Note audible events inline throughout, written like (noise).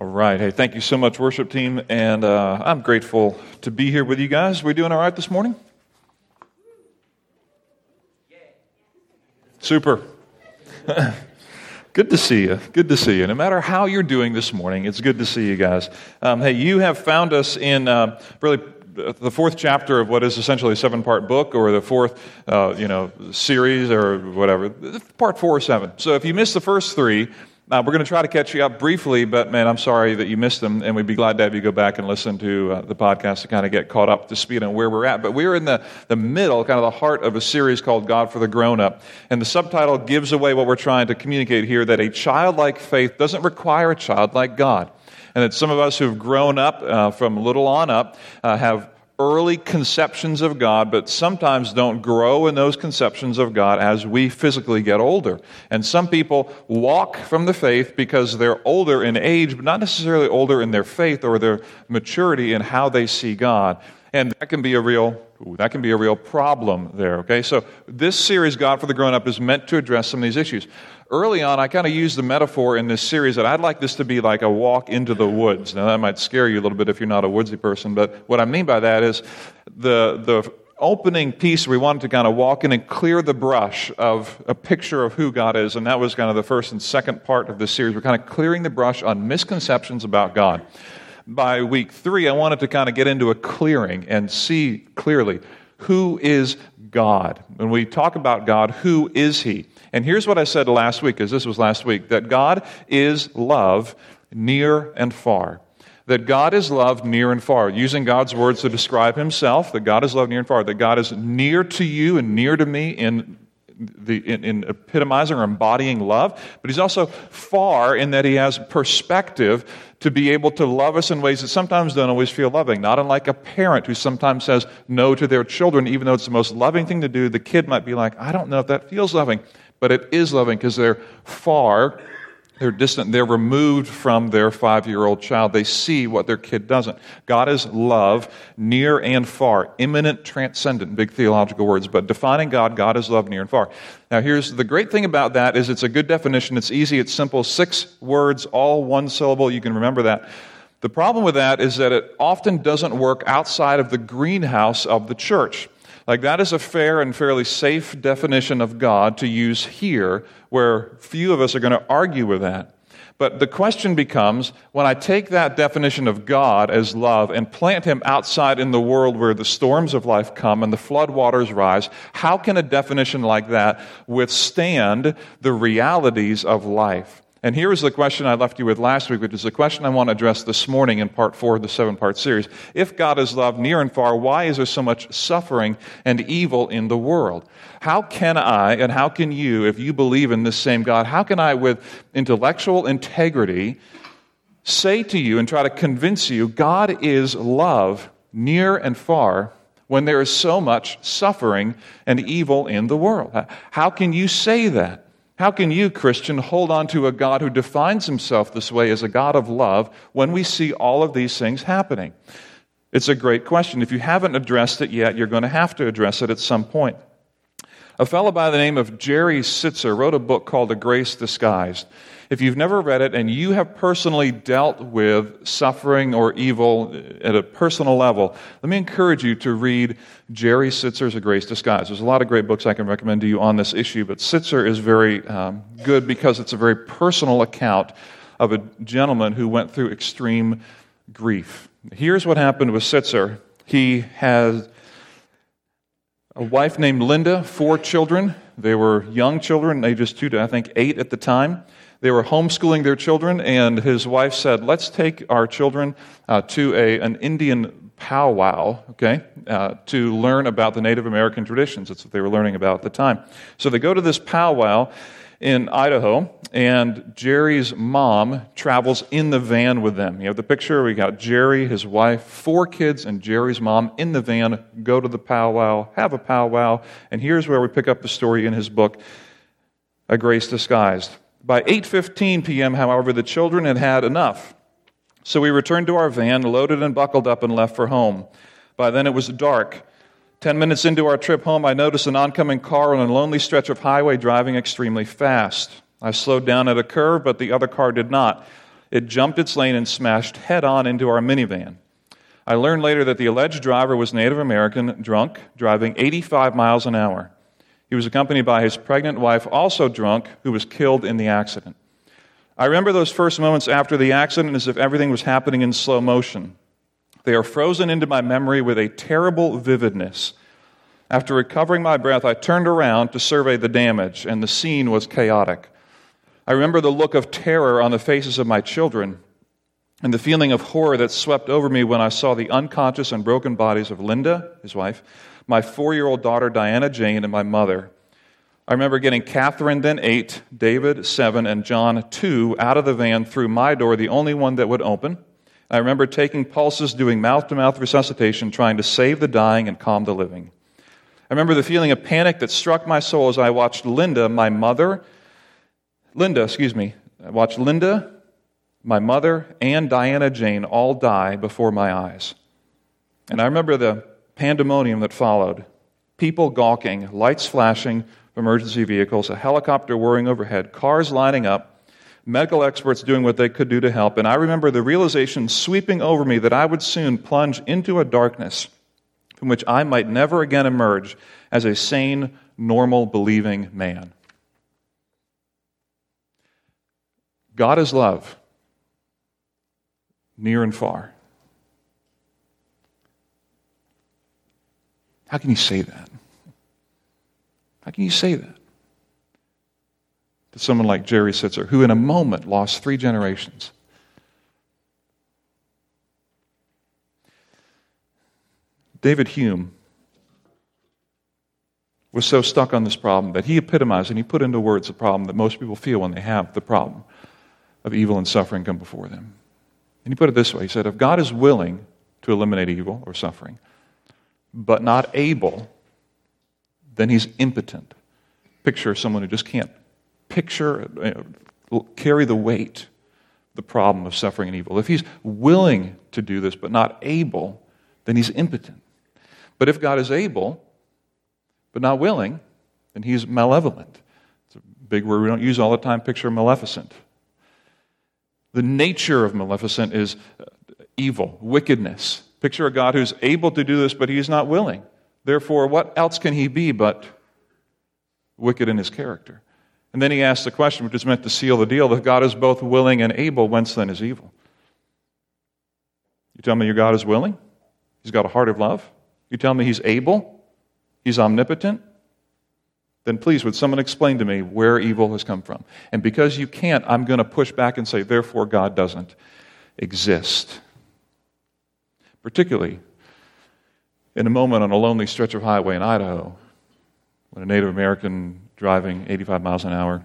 All right. Hey, thank you so much, worship team. And uh, I'm grateful to be here with you guys. We doing all right this morning? Super. (laughs) good to see you. Good to see you. No matter how you're doing this morning, it's good to see you guys. Um, hey, you have found us in uh, really the fourth chapter of what is essentially a seven part book or the fourth uh, you know series or whatever part four or seven so if you missed the first three uh, we're going to try to catch you up briefly, but man, I'm sorry that you missed them, and we'd be glad to have you go back and listen to uh, the podcast to kind of get caught up to speed on where we're at. But we're in the, the middle, kind of the heart of a series called God for the Grown Up. And the subtitle gives away what we're trying to communicate here that a childlike faith doesn't require a childlike God. And that some of us who've grown up uh, from little on up uh, have early conceptions of God, but sometimes don't grow in those conceptions of God as we physically get older. And some people walk from the faith because they're older in age, but not necessarily older in their faith or their maturity in how they see God. And that can be a real Ooh, that can be a real problem there, okay? So, this series, God for the Grown Up, is meant to address some of these issues early on, I kind of used the metaphor in this series that I'd like this to be like a walk into the woods. Now, that might scare you a little bit if you're not a woodsy person, but what I mean by that is the, the opening piece, we wanted to kind of walk in and clear the brush of a picture of who God is, and that was kind of the first and second part of this series. We're kind of clearing the brush on misconceptions about God. By week three, I wanted to kind of get into a clearing and see clearly who is God. When we talk about God, who is He? And here's what I said last week, because this was last week that God is love near and far. That God is love near and far. Using God's words to describe Himself, that God is love near and far. That God is near to you and near to me in the, in, in, epitomizing or embodying love, but he's also far in that he has perspective to be able to love us in ways that sometimes don't always feel loving. Not unlike a parent who sometimes says no to their children, even though it's the most loving thing to do, the kid might be like, I don't know if that feels loving but it is loving because they're far, they're distant, they're removed from their five year old child. They see what their kid doesn't. God is love, near and far, immanent, transcendent, big theological words, but defining God, God is love, near and far. Now, here's the great thing about that is it's a good definition. It's easy, it's simple, six words, all one syllable. You can remember that. The problem with that is that it often doesn't work outside of the greenhouse of the church. Like, that is a fair and fairly safe definition of God to use here, where few of us are going to argue with that. But the question becomes when I take that definition of God as love and plant him outside in the world where the storms of life come and the floodwaters rise, how can a definition like that withstand the realities of life? And here is the question I left you with last week, which is the question I want to address this morning in part four of the seven part series. If God is love near and far, why is there so much suffering and evil in the world? How can I and how can you, if you believe in this same God, how can I, with intellectual integrity, say to you and try to convince you God is love near and far when there is so much suffering and evil in the world? How can you say that? How can you, Christian, hold on to a God who defines himself this way as a God of love when we see all of these things happening? It's a great question. If you haven't addressed it yet, you're going to have to address it at some point. A fellow by the name of Jerry Sittser wrote a book called A Grace Disguised. If you've never read it and you have personally dealt with suffering or evil at a personal level, let me encourage you to read Jerry Sittser's A Grace Disguised. There's a lot of great books I can recommend to you on this issue, but Sittser is very um, good because it's a very personal account of a gentleman who went through extreme grief. Here's what happened with Sittser. He has a wife named Linda, four children. They were young children, ages two to, I think, eight at the time. They were homeschooling their children, and his wife said, Let's take our children uh, to a, an Indian powwow, okay, uh, to learn about the Native American traditions. That's what they were learning about at the time. So they go to this powwow in Idaho, and Jerry's mom travels in the van with them. You have the picture. We got Jerry, his wife, four kids, and Jerry's mom in the van go to the powwow, have a powwow, and here's where we pick up the story in his book, A Grace Disguised. By 8:15 p.m., however, the children had had enough. So we returned to our van, loaded and buckled up, and left for home. By then it was dark. Ten minutes into our trip home, I noticed an oncoming car on a lonely stretch of highway driving extremely fast. I slowed down at a curve, but the other car did not. It jumped its lane and smashed head on into our minivan. I learned later that the alleged driver was Native American, drunk, driving 85 miles an hour. He was accompanied by his pregnant wife, also drunk, who was killed in the accident. I remember those first moments after the accident as if everything was happening in slow motion. They are frozen into my memory with a terrible vividness. After recovering my breath, I turned around to survey the damage, and the scene was chaotic. I remember the look of terror on the faces of my children and the feeling of horror that swept over me when I saw the unconscious and broken bodies of Linda, his wife, my four year old daughter Diana Jane, and my mother. I remember getting Catherine, then eight, David, seven, and John, two, out of the van through my door, the only one that would open. I remember taking pulses, doing mouth to mouth resuscitation, trying to save the dying and calm the living. I remember the feeling of panic that struck my soul as I watched Linda, my mother, Linda, excuse me, I watched Linda, my mother, and Diana Jane all die before my eyes. And I remember the pandemonium that followed people gawking, lights flashing, emergency vehicles, a helicopter whirring overhead, cars lining up, medical experts doing what they could do to help. And I remember the realization sweeping over me that I would soon plunge into a darkness from which I might never again emerge as a sane, normal, believing man. God is love, near and far. How can you say that? How can you say that? To someone like Jerry Sittser, who in a moment lost three generations. David Hume was so stuck on this problem that he epitomized and he put into words the problem that most people feel when they have the problem of evil and suffering come before them. And he put it this way He said, If God is willing to eliminate evil or suffering, but not able, then he's impotent. Picture someone who just can't picture, carry the weight, the problem of suffering and evil. If he's willing to do this, but not able, then he's impotent. But if God is able, but not willing, then he's malevolent. It's a big word we don't use all the time. Picture maleficent. The nature of Maleficent is uh, evil, wickedness. Picture a God who's able to do this, but he's not willing. Therefore, what else can he be but wicked in his character? And then he asks the question, which is meant to seal the deal that God is both willing and able, whence then is evil? You tell me your God is willing? He's got a heart of love? You tell me he's able? He's omnipotent? then please would someone explain to me where evil has come from? And because you can't, I'm going to push back and say, therefore, God doesn't exist. Particularly in a moment on a lonely stretch of highway in Idaho when a Native American driving 85 miles an hour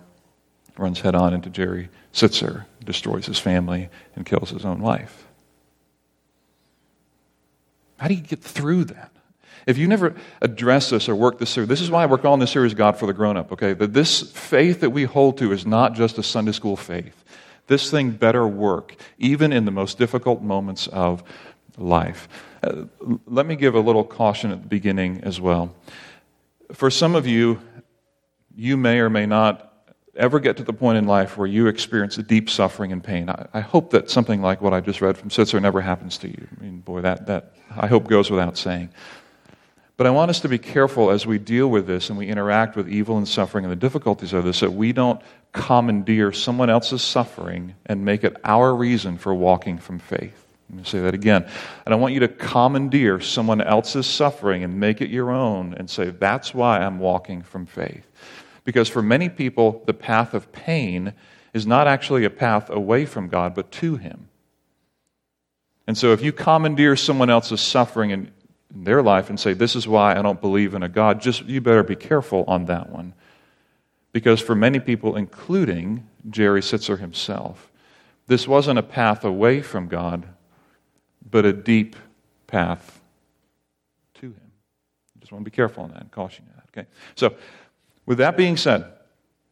runs head on into Jerry Sittser, destroys his family, and kills his own wife. How do you get through that? If you never address this or work this through, this is why we're calling this series God for the Grown Up, okay? That this faith that we hold to is not just a Sunday school faith. This thing better work, even in the most difficult moments of life. Uh, let me give a little caution at the beginning as well. For some of you, you may or may not ever get to the point in life where you experience deep suffering and pain. I, I, hope that something like what I just read from Sittser never happens to you. I mean, boy, that, that I hope goes without saying. But I want us to be careful as we deal with this and we interact with evil and suffering and the difficulties of this that we don't commandeer someone else's suffering and make it our reason for walking from faith. Let me say that again. And I want you to commandeer someone else's suffering and make it your own and say, that's why I'm walking from faith. Because for many people, the path of pain is not actually a path away from God, but to Him. And so if you commandeer someone else's suffering and in their life and say, This is why I don't believe in a God, just you better be careful on that one. Because for many people, including Jerry Sittser himself, this wasn't a path away from God, but a deep path to Him. I just want to be careful on that and caution you that. Okay. So, with that being said,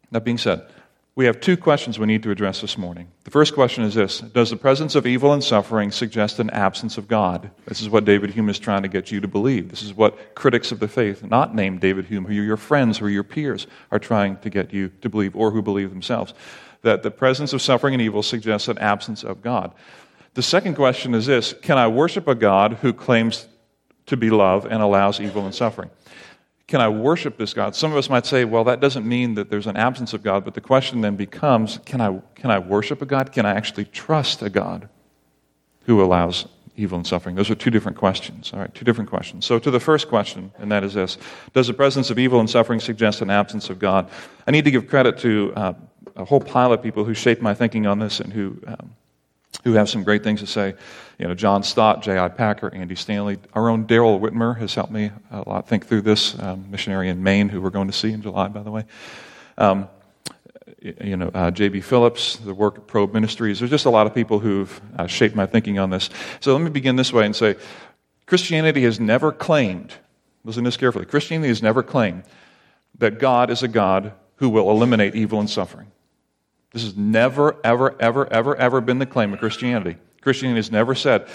that being said, we have two questions we need to address this morning. The first question is this Does the presence of evil and suffering suggest an absence of God? This is what David Hume is trying to get you to believe. This is what critics of the faith, not named David Hume, who are your friends, who are your peers, are trying to get you to believe, or who believe themselves. that the presence of suffering and evil suggests an absence of God. The second question is this Can I worship a God who claims to be love and allows evil and suffering? Can I worship this God? Some of us might say, well, that doesn't mean that there's an absence of God, but the question then becomes can I, can I worship a God? Can I actually trust a God who allows evil and suffering? Those are two different questions. All right, two different questions. So, to the first question, and that is this Does the presence of evil and suffering suggest an absence of God? I need to give credit to uh, a whole pile of people who shaped my thinking on this and who. Um, who have some great things to say. You know, John Stott, J.I. Packer, Andy Stanley. Our own Daryl Whitmer has helped me a lot think through this, um, missionary in Maine, who we're going to see in July, by the way. Um, you know, uh, J.B. Phillips, the work of Probe Ministries. There's just a lot of people who've uh, shaped my thinking on this. So let me begin this way and say Christianity has never claimed, listen to this carefully, Christianity has never claimed that God is a God who will eliminate evil and suffering. This has never, ever, ever, ever, ever been the claim of Christianity. Christianity has never said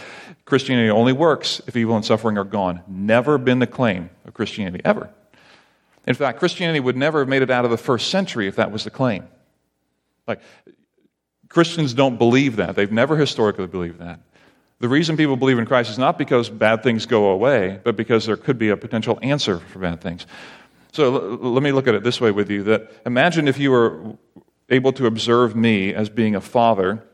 Christianity only works if evil and suffering are gone. Never been the claim of Christianity, ever. In fact, Christianity would never have made it out of the first century if that was the claim. Like, Christians don't believe that. They've never historically believed that. The reason people believe in Christ is not because bad things go away, but because there could be a potential answer for bad things. So l- let me look at it this way with you that imagine if you were able to observe me as being a father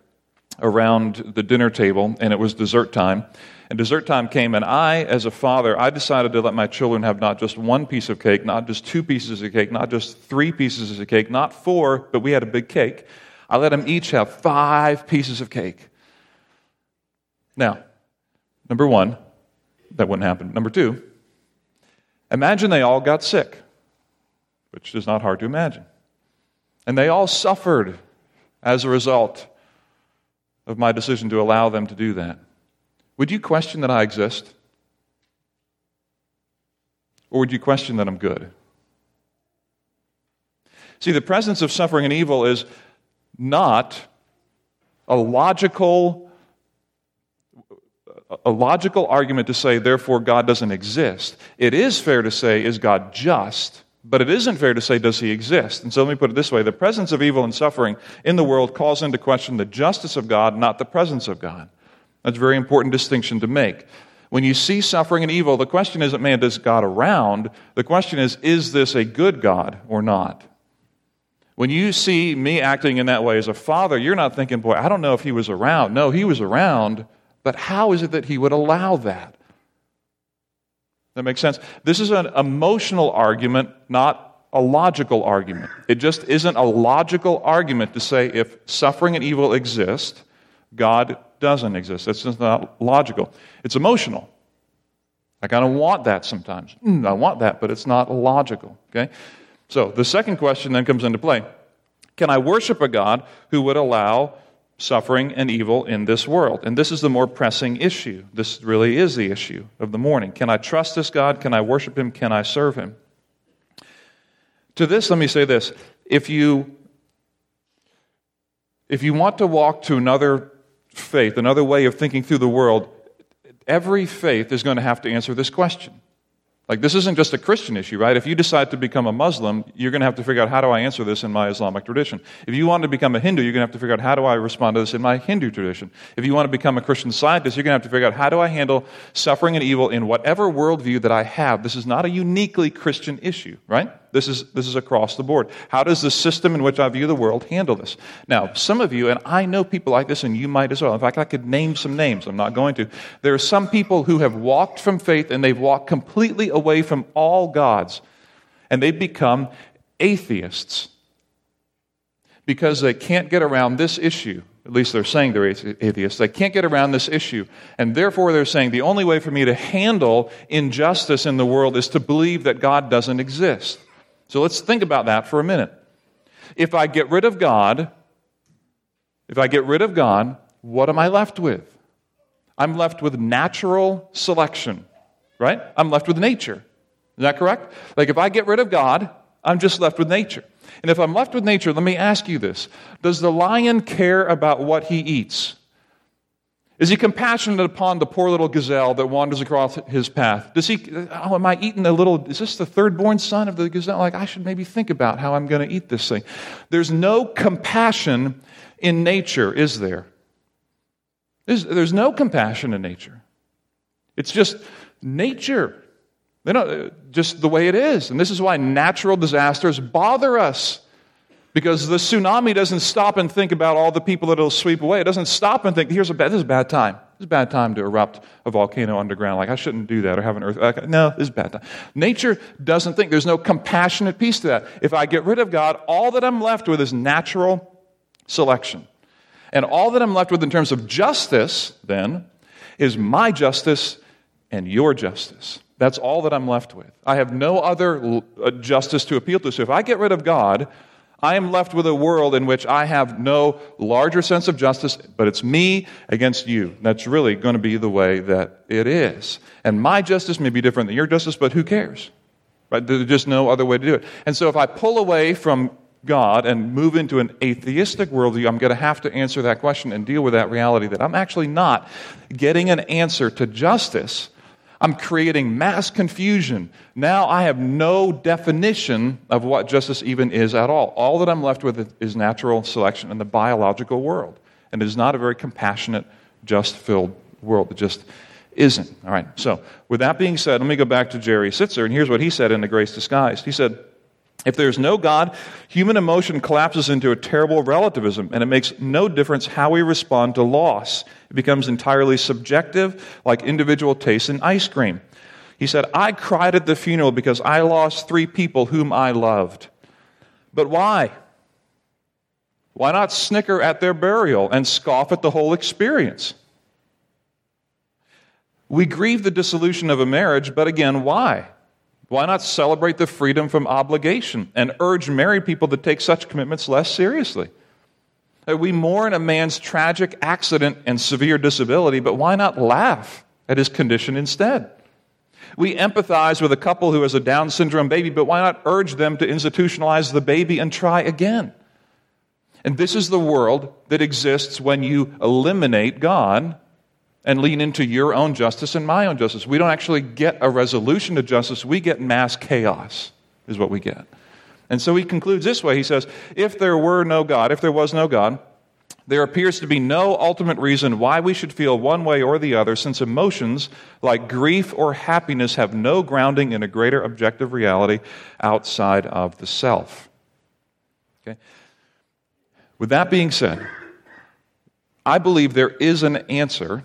around the dinner table, and it was dessert time. And dessert time came, and I, as a father, I decided to let my children have not just one piece of cake, not just two pieces of cake, not just three pieces of cake, not four, but we had a big cake. I let them each have five pieces of cake. Now, number one, that wouldn't happen. Number two, imagine they all got sick, which is not hard to imagine. And they all suffered as a result of my decision to allow them to do that. Would you question that I exist? Or would you question that I'm good? See, the presence of suffering and evil is not a logical a logical argument to say therefore God doesn't exist. It is fair to say is God just? But it isn't fair to say, does he exist? And so let me put it this way the presence of evil and suffering in the world calls into question the justice of God, not the presence of God. That's a very important distinction to make. When you see suffering and evil, the question isn't, man, does God around? The question is, is this a good God or not? When you see me acting in that way as a father, you're not thinking, boy, I don't know if he was around. No, he was around, but how is it that he would allow that? That makes sense? This is an emotional argument, not a logical argument. It just isn't a logical argument to say if suffering and evil exist, God doesn't exist. That's just not logical. It's emotional. I kind of want that sometimes. Mm, I want that, but it's not logical. Okay? So the second question then comes into play Can I worship a God who would allow suffering and evil in this world. And this is the more pressing issue. This really is the issue of the morning. Can I trust this God? Can I worship Him? Can I serve Him? To this, let me say this. If you, if you want to walk to another faith, another way of thinking through the world, every faith is going to have to answer this question. Like, this isn't just a Christian issue, right? If you decide to become a Muslim, you're going to have to figure out how do I answer this in my Islamic tradition. If you want to become a Hindu, you're going to have to figure out how do I respond to this in my Hindu tradition. If you want to become a Christian scientist, you're going to have to figure out how do I handle suffering and evil in whatever worldview that I have. This is not a uniquely Christian issue, right? This is, this is across the board. How does the system in which I view the world handle this? Now, some of you, and I know people like this, and you might as well. In fact, I could name some names. I'm not going to. There are some people who have walked from faith and they've walked completely away from all gods, and they've become atheists because they can't get around this issue. At least they're saying they're atheists. They can't get around this issue. And therefore, they're saying the only way for me to handle injustice in the world is to believe that God doesn't exist. So let's think about that for a minute. If I get rid of God, if I get rid of God, what am I left with? I'm left with natural selection, right? I'm left with nature. Is that correct? Like if I get rid of God, I'm just left with nature. And if I'm left with nature, let me ask you this Does the lion care about what he eats? Is he compassionate upon the poor little gazelle that wanders across his path? Does he, oh, am I eating a little, is this the third born son of the gazelle? Like, I should maybe think about how I'm going to eat this thing. There's no compassion in nature, is there? There's, there's no compassion in nature. It's just nature. Know, just the way it is. And this is why natural disasters bother us. Because the tsunami doesn't stop and think about all the people that it'll sweep away. It doesn't stop and think, here's a bad, this is a bad time. This is a bad time to erupt a volcano underground. Like, I shouldn't do that or have an earth. No, this is a bad time. Nature doesn't think. There's no compassionate piece to that. If I get rid of God, all that I'm left with is natural selection. And all that I'm left with in terms of justice, then, is my justice and your justice. That's all that I'm left with. I have no other uh, justice to appeal to. So if I get rid of God, I am left with a world in which I have no larger sense of justice, but it's me against you. That's really going to be the way that it is. And my justice may be different than your justice, but who cares? Right? There's just no other way to do it. And so if I pull away from God and move into an atheistic worldview, I'm going to have to answer that question and deal with that reality that I'm actually not getting an answer to justice I'm creating mass confusion. Now I have no definition of what justice even is at all. All that I'm left with is natural selection in the biological world. And it is not a very compassionate, just filled world. It just isn't. All right. So, with that being said, let me go back to Jerry Sittser, and here's what he said in The Grace Disguised. He said, if there's no God, human emotion collapses into a terrible relativism, and it makes no difference how we respond to loss. It becomes entirely subjective, like individual tastes in ice cream. He said, I cried at the funeral because I lost three people whom I loved. But why? Why not snicker at their burial and scoff at the whole experience? We grieve the dissolution of a marriage, but again, why? Why not celebrate the freedom from obligation and urge married people to take such commitments less seriously? We mourn a man's tragic accident and severe disability, but why not laugh at his condition instead? We empathize with a couple who has a Down syndrome baby, but why not urge them to institutionalize the baby and try again? And this is the world that exists when you eliminate God and lean into your own justice and my own justice. We don't actually get a resolution to justice, we get mass chaos, is what we get. And so he concludes this way He says, If there were no God, if there was no God, there appears to be no ultimate reason why we should feel one way or the other, since emotions like grief or happiness have no grounding in a greater objective reality outside of the self. Okay? With that being said, I believe there is an answer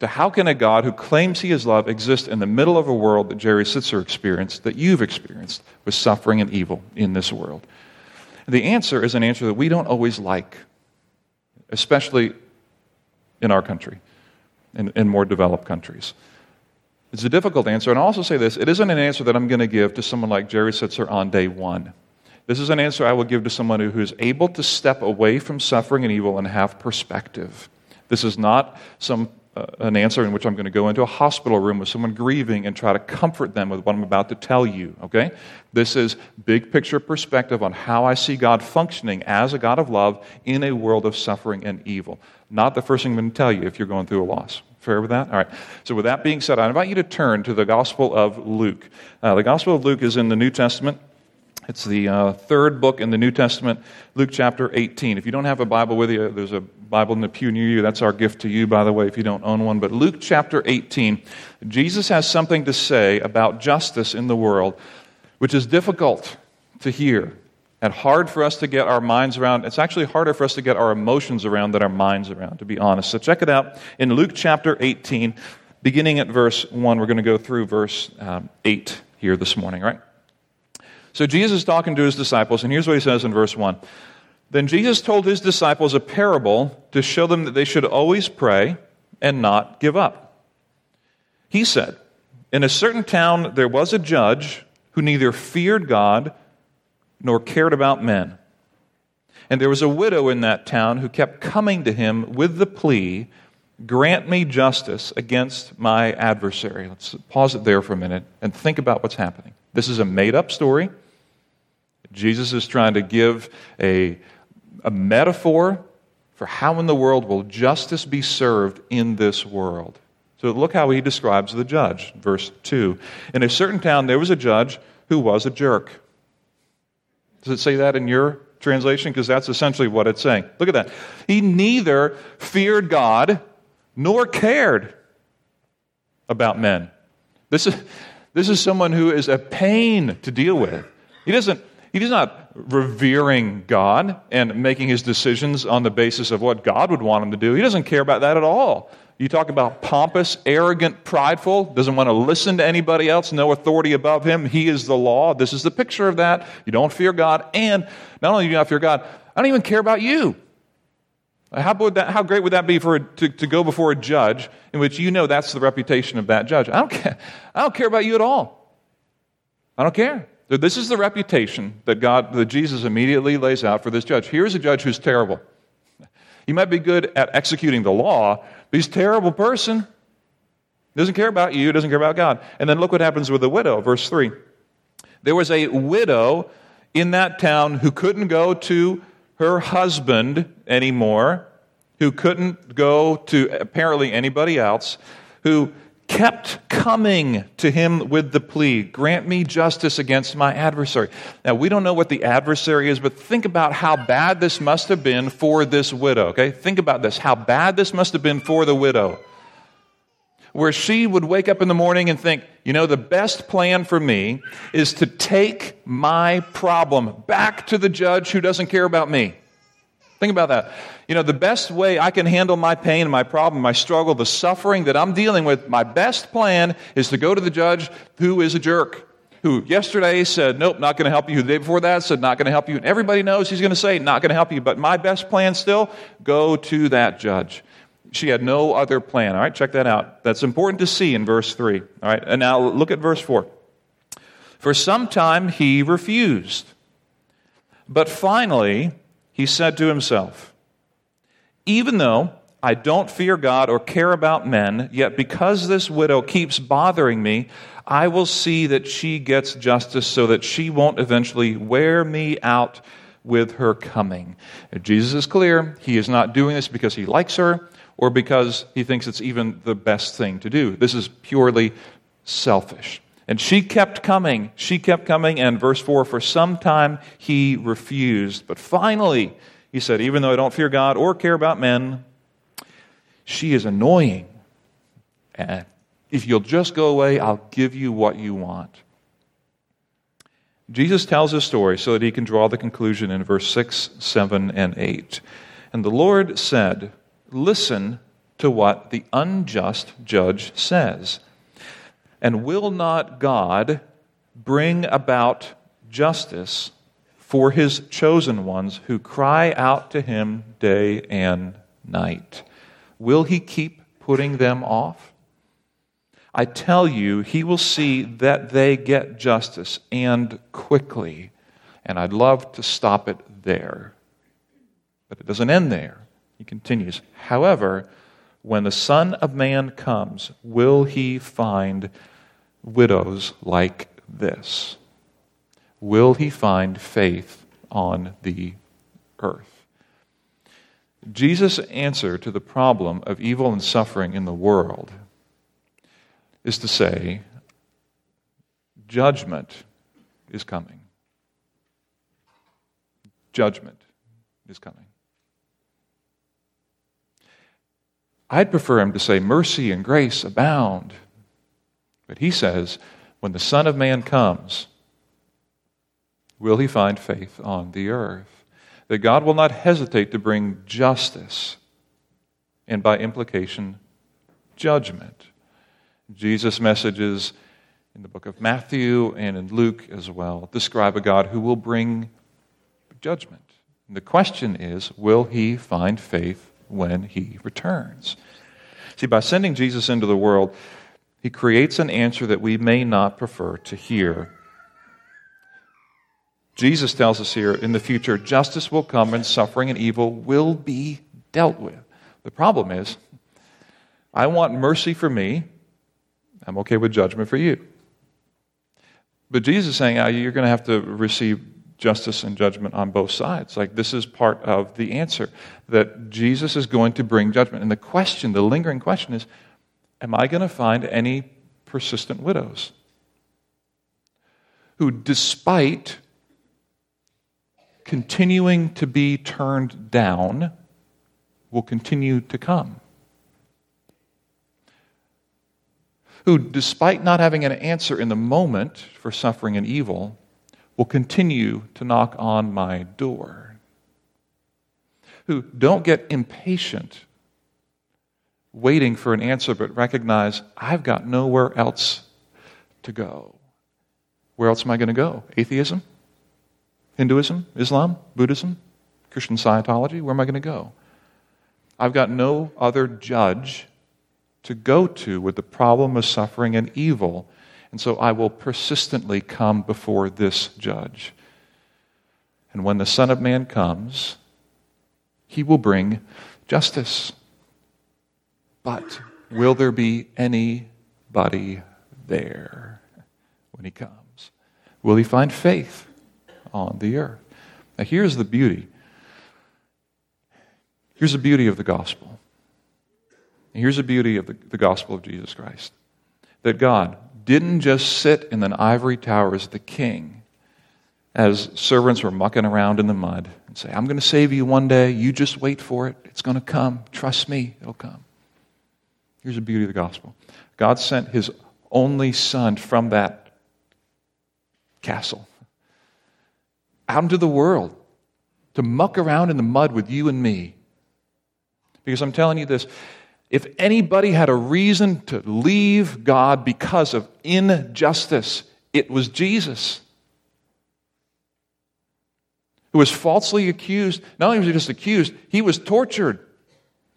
to how can a God who claims he is love exist in the middle of a world that Jerry Sittser experienced, that you've experienced with suffering and evil in this world? The answer is an answer that we don't always like, especially in our country, in, in more developed countries. It's a difficult answer, and I'll also say this it isn't an answer that I'm going to give to someone like Jerry Sittser on day one. This is an answer I will give to someone who is able to step away from suffering and evil and have perspective. This is not some an answer in which I'm going to go into a hospital room with someone grieving and try to comfort them with what I'm about to tell you, okay? This is big picture perspective on how I see God functioning as a God of love in a world of suffering and evil. Not the first thing I'm going to tell you if you're going through a loss. Fair with that? All right. So, with that being said, I invite you to turn to the Gospel of Luke. Uh, the Gospel of Luke is in the New Testament. It's the uh, third book in the New Testament, Luke chapter 18. If you don't have a Bible with you, there's a Bible in the pew near you. That's our gift to you, by the way, if you don't own one. But Luke chapter 18, Jesus has something to say about justice in the world, which is difficult to hear and hard for us to get our minds around. It's actually harder for us to get our emotions around than our minds around, to be honest. So check it out in Luke chapter 18, beginning at verse 1. We're going to go through verse um, 8 here this morning, right? So Jesus is talking to his disciples, and here's what he says in verse 1. Then Jesus told his disciples a parable to show them that they should always pray and not give up. He said, In a certain town there was a judge who neither feared God nor cared about men. And there was a widow in that town who kept coming to him with the plea, Grant me justice against my adversary. Let's pause it there for a minute and think about what's happening. This is a made up story. Jesus is trying to give a, a metaphor For how in the world will justice be served in this world? So look how he describes the judge. Verse 2. In a certain town there was a judge who was a jerk. Does it say that in your translation? Because that's essentially what it's saying. Look at that. He neither feared God nor cared about men. This is, this is someone who is a pain to deal with. He doesn't, he's not revering God and making his decisions on the basis of what God would want him to do. He doesn't care about that at all. You talk about pompous, arrogant, prideful, doesn't want to listen to anybody else, no authority above him. He is the law. This is the picture of that. You don't fear God. And not only do you not fear God, I don't even care about you. How, would that, how great would that be for a, to, to go before a judge in which you know that's the reputation of that judge? I don't care. I don't care about you at all. I don't care. This is the reputation that God, that Jesus immediately lays out for this judge. Here's a judge who's terrible. He might be good at executing the law, but he's a terrible person. Doesn't care about you, doesn't care about God. And then look what happens with the widow, verse 3. There was a widow in that town who couldn't go to her husband anymore, who couldn't go to apparently anybody else, who kept coming to him with the plea grant me justice against my adversary. Now, we don't know what the adversary is, but think about how bad this must have been for this widow, okay? Think about this how bad this must have been for the widow. Where she would wake up in the morning and think, you know, the best plan for me is to take my problem back to the judge who doesn't care about me. Think about that. You know, the best way I can handle my pain, my problem, my struggle, the suffering that I'm dealing with, my best plan is to go to the judge who is a jerk, who yesterday said, Nope, not going to help you. The day before that said, Not going to help you. And everybody knows he's going to say, Not going to help you. But my best plan still, go to that judge. She had no other plan. All right, check that out. That's important to see in verse 3. All right, and now look at verse 4. For some time he refused. But finally, he said to himself, Even though I don't fear God or care about men, yet because this widow keeps bothering me, I will see that she gets justice so that she won't eventually wear me out with her coming. Jesus is clear. He is not doing this because he likes her or because he thinks it's even the best thing to do. This is purely selfish. And she kept coming. She kept coming. And verse 4 for some time he refused. But finally, he said, Even though I don't fear God or care about men, she is annoying. And if you'll just go away, I'll give you what you want. Jesus tells his story so that he can draw the conclusion in verse 6, 7, and 8. And the Lord said, Listen to what the unjust judge says. And will not God bring about justice for his chosen ones who cry out to him day and night? Will he keep putting them off? I tell you, he will see that they get justice and quickly. And I'd love to stop it there. But it doesn't end there. He continues, However, when the Son of Man comes, will he find widows like this? Will he find faith on the earth? Jesus' answer to the problem of evil and suffering in the world is to say, judgment is coming. Judgment is coming. I'd prefer him to say, mercy and grace abound. But he says, when the Son of Man comes, will he find faith on the earth? That God will not hesitate to bring justice and, by implication, judgment. Jesus' messages in the book of Matthew and in Luke as well describe a God who will bring judgment. And the question is will he find faith when he returns? See, by sending Jesus into the world, he creates an answer that we may not prefer to hear. Jesus tells us here in the future, justice will come and suffering and evil will be dealt with. The problem is, I want mercy for me. I'm okay with judgment for you. But Jesus is saying, oh, you're going to have to receive justice and judgment on both sides. Like, this is part of the answer that Jesus is going to bring judgment. And the question, the lingering question is Am I going to find any persistent widows who, despite continuing to be turned down, will continue to come? Who, despite not having an answer in the moment for suffering and evil, will continue to knock on my door. Who don't get impatient waiting for an answer, but recognize I've got nowhere else to go. Where else am I going to go? Atheism? Hinduism? Islam? Buddhism? Christian Scientology? Where am I going to go? I've got no other judge to go to with the problem of suffering and evil and so I will persistently come before this judge. And when the Son of Man comes, he will bring justice. But will there be anybody there when he comes? Will he find faith on the earth? Now, here's the beauty. Here's the beauty of the gospel. here's the beauty of the, the gospel of Jesus Christ that God, didn't just sit in an ivory tower as the king, as servants were mucking around in the mud and say, I'm going to save you one day. You just wait for it. It's going to come. Trust me, it'll come. Here's the beauty of the gospel God sent his only son from that castle out into the world to muck around in the mud with you and me. Because I'm telling you this if anybody had a reason to leave God because of injustice, it was Jesus. Who was falsely accused. Not only was he just accused, he was tortured.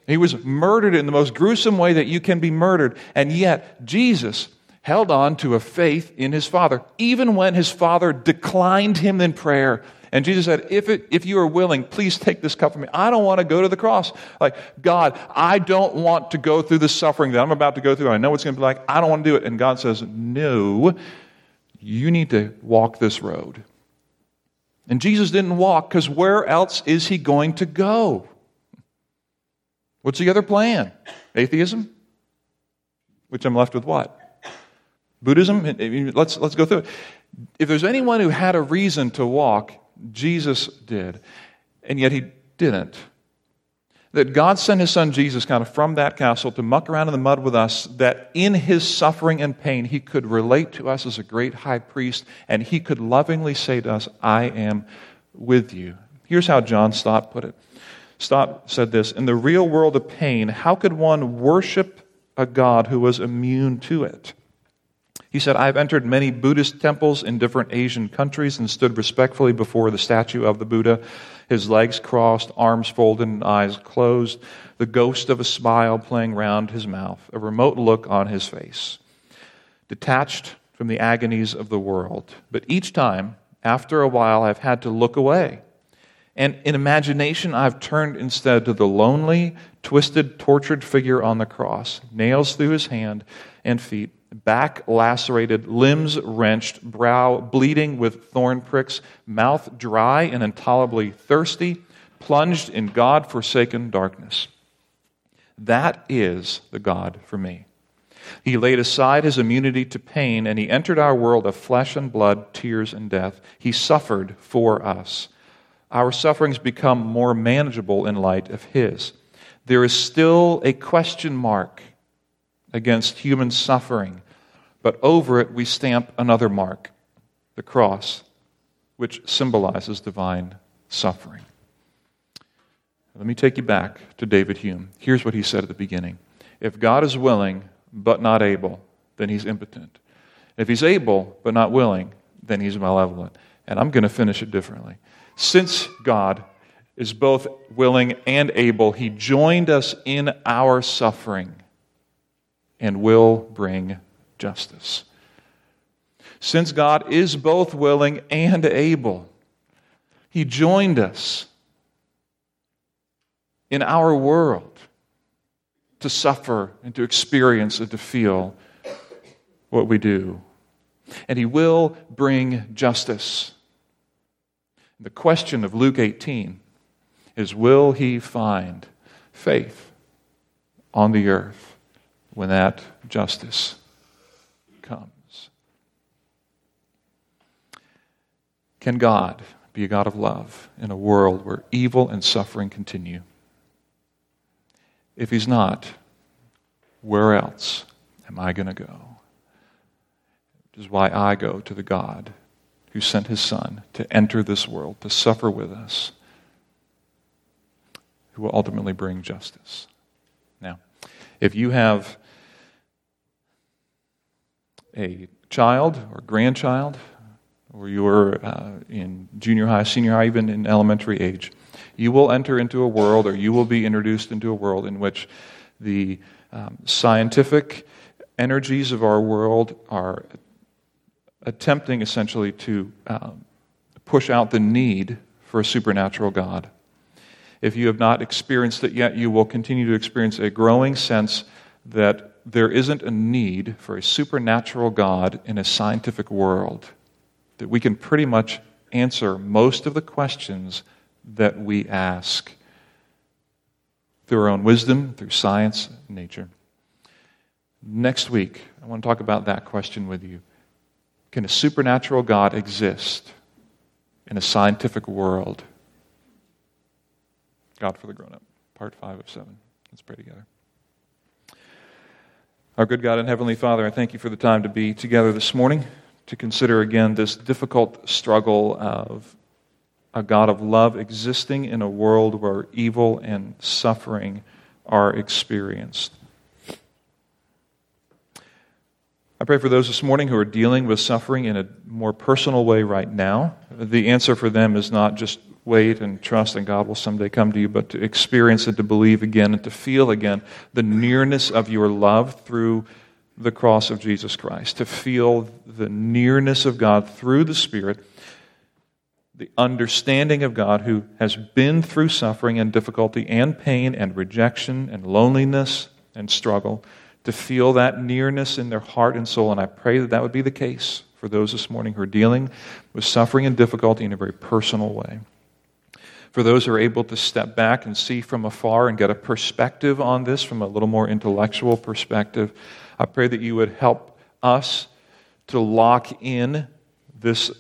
He was murdered in the most gruesome way that you can be murdered. And yet, Jesus held on to a faith in his Father, even when his Father declined him in prayer and Jesus said, if, it, if you are willing, please take this cup from me. I don't want to go to the cross. Like, God, I don't want to go through the suffering that I'm about to go through. I know it's going to be like. I don't want to do it. And God says, no, you need to walk this road. And Jesus didn't walk because where else is he going to go? What's the other plan? Atheism? Which I'm left with what? Buddhism? Let's, let's go through it. If there's anyone who had a reason to walk, Jesus did. And yet he didn't. That God sent his son Jesus kind of from that castle to muck around in the mud with us, that in his suffering and pain, he could relate to us as a great high priest, and he could lovingly say to us, I am with you. Here's how John Stott put it. Stott said this In the real world of pain, how could one worship a God who was immune to it? He said, I've entered many Buddhist temples in different Asian countries and stood respectfully before the statue of the Buddha, his legs crossed, arms folded, and eyes closed, the ghost of a smile playing round his mouth, a remote look on his face, detached from the agonies of the world. But each time, after a while, I've had to look away. And in imagination, I've turned instead to the lonely, twisted, tortured figure on the cross, nails through his hand and feet back lacerated, limbs wrenched, brow bleeding with thorn pricks, mouth dry and intolerably thirsty, plunged in God forsaken darkness. That is the God for me. He laid aside his immunity to pain and he entered our world of flesh and blood, tears and death. He suffered for us. Our sufferings become more manageable in light of his. There is still a question mark against human suffering, but over it we stamp another mark, the cross, which symbolizes divine suffering. Let me take you back to David Hume. Here's what he said at the beginning If God is willing but not able, then he's impotent. If he's able but not willing, then he's malevolent. And I'm going to finish it differently. Since God is both willing and able, he joined us in our suffering and will bring justice. Since God is both willing and able, He joined us in our world to suffer and to experience and to feel what we do. And He will bring justice. The question of Luke 18 is will he find faith on the earth when that justice comes? Can God be a God of love in a world where evil and suffering continue? If he's not, where else am I going to go? Which is why I go to the God who sent his Son to enter this world, to suffer with us, who will ultimately bring justice. Now, if you have a child or grandchild, or you're uh, in junior high, senior high, even in elementary age, you will enter into a world or you will be introduced into a world in which the um, scientific energies of our world are attempting essentially to um, push out the need for a supernatural God. If you have not experienced it yet, you will continue to experience a growing sense that there isn't a need for a supernatural God in a scientific world. That we can pretty much answer most of the questions that we ask through our own wisdom, through science, nature. Next week, I want to talk about that question with you. Can a supernatural God exist in a scientific world? God for the grown up, part five of seven. Let's pray together. Our good God and Heavenly Father, I thank you for the time to be together this morning to consider again this difficult struggle of a God of love existing in a world where evil and suffering are experienced. I pray for those this morning who are dealing with suffering in a more personal way right now. The answer for them is not just wait and trust and God will someday come to you, but to experience and to believe again and to feel again the nearness of your love through the cross of Jesus Christ, to feel the nearness of God through the Spirit, the understanding of God who has been through suffering and difficulty and pain and rejection and loneliness and struggle to feel that nearness in their heart and soul. And I pray that that would be the case for those this morning who are dealing with suffering and difficulty in a very personal way. For those who are able to step back and see from afar and get a perspective on this from a little more intellectual perspective, I pray that you would help us to lock in this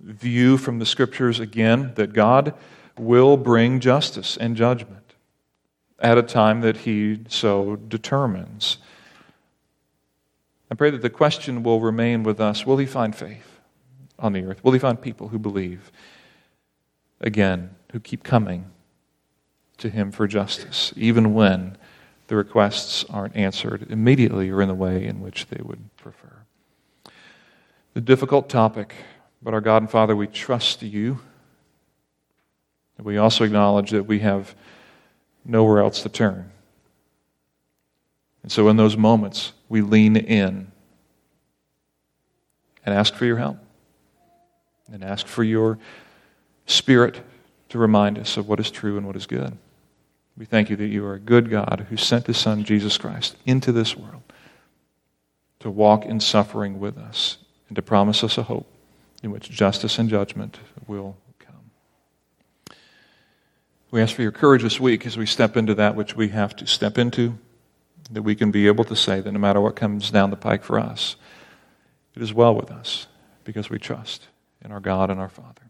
view from the scriptures again that God will bring justice and judgment at a time that He so determines. I pray that the question will remain with us will he find faith on the earth? Will he find people who believe? Again, who keep coming to him for justice, even when the requests aren't answered immediately or in the way in which they would prefer. The difficult topic, but our God and Father, we trust you. We also acknowledge that we have nowhere else to turn. And so, in those moments, we lean in and ask for your help and ask for your spirit to remind us of what is true and what is good. We thank you that you are a good God who sent his Son, Jesus Christ, into this world to walk in suffering with us and to promise us a hope in which justice and judgment will come. We ask for your courage this week as we step into that which we have to step into that we can be able to say that no matter what comes down the pike for us, it is well with us because we trust in our God and our Father.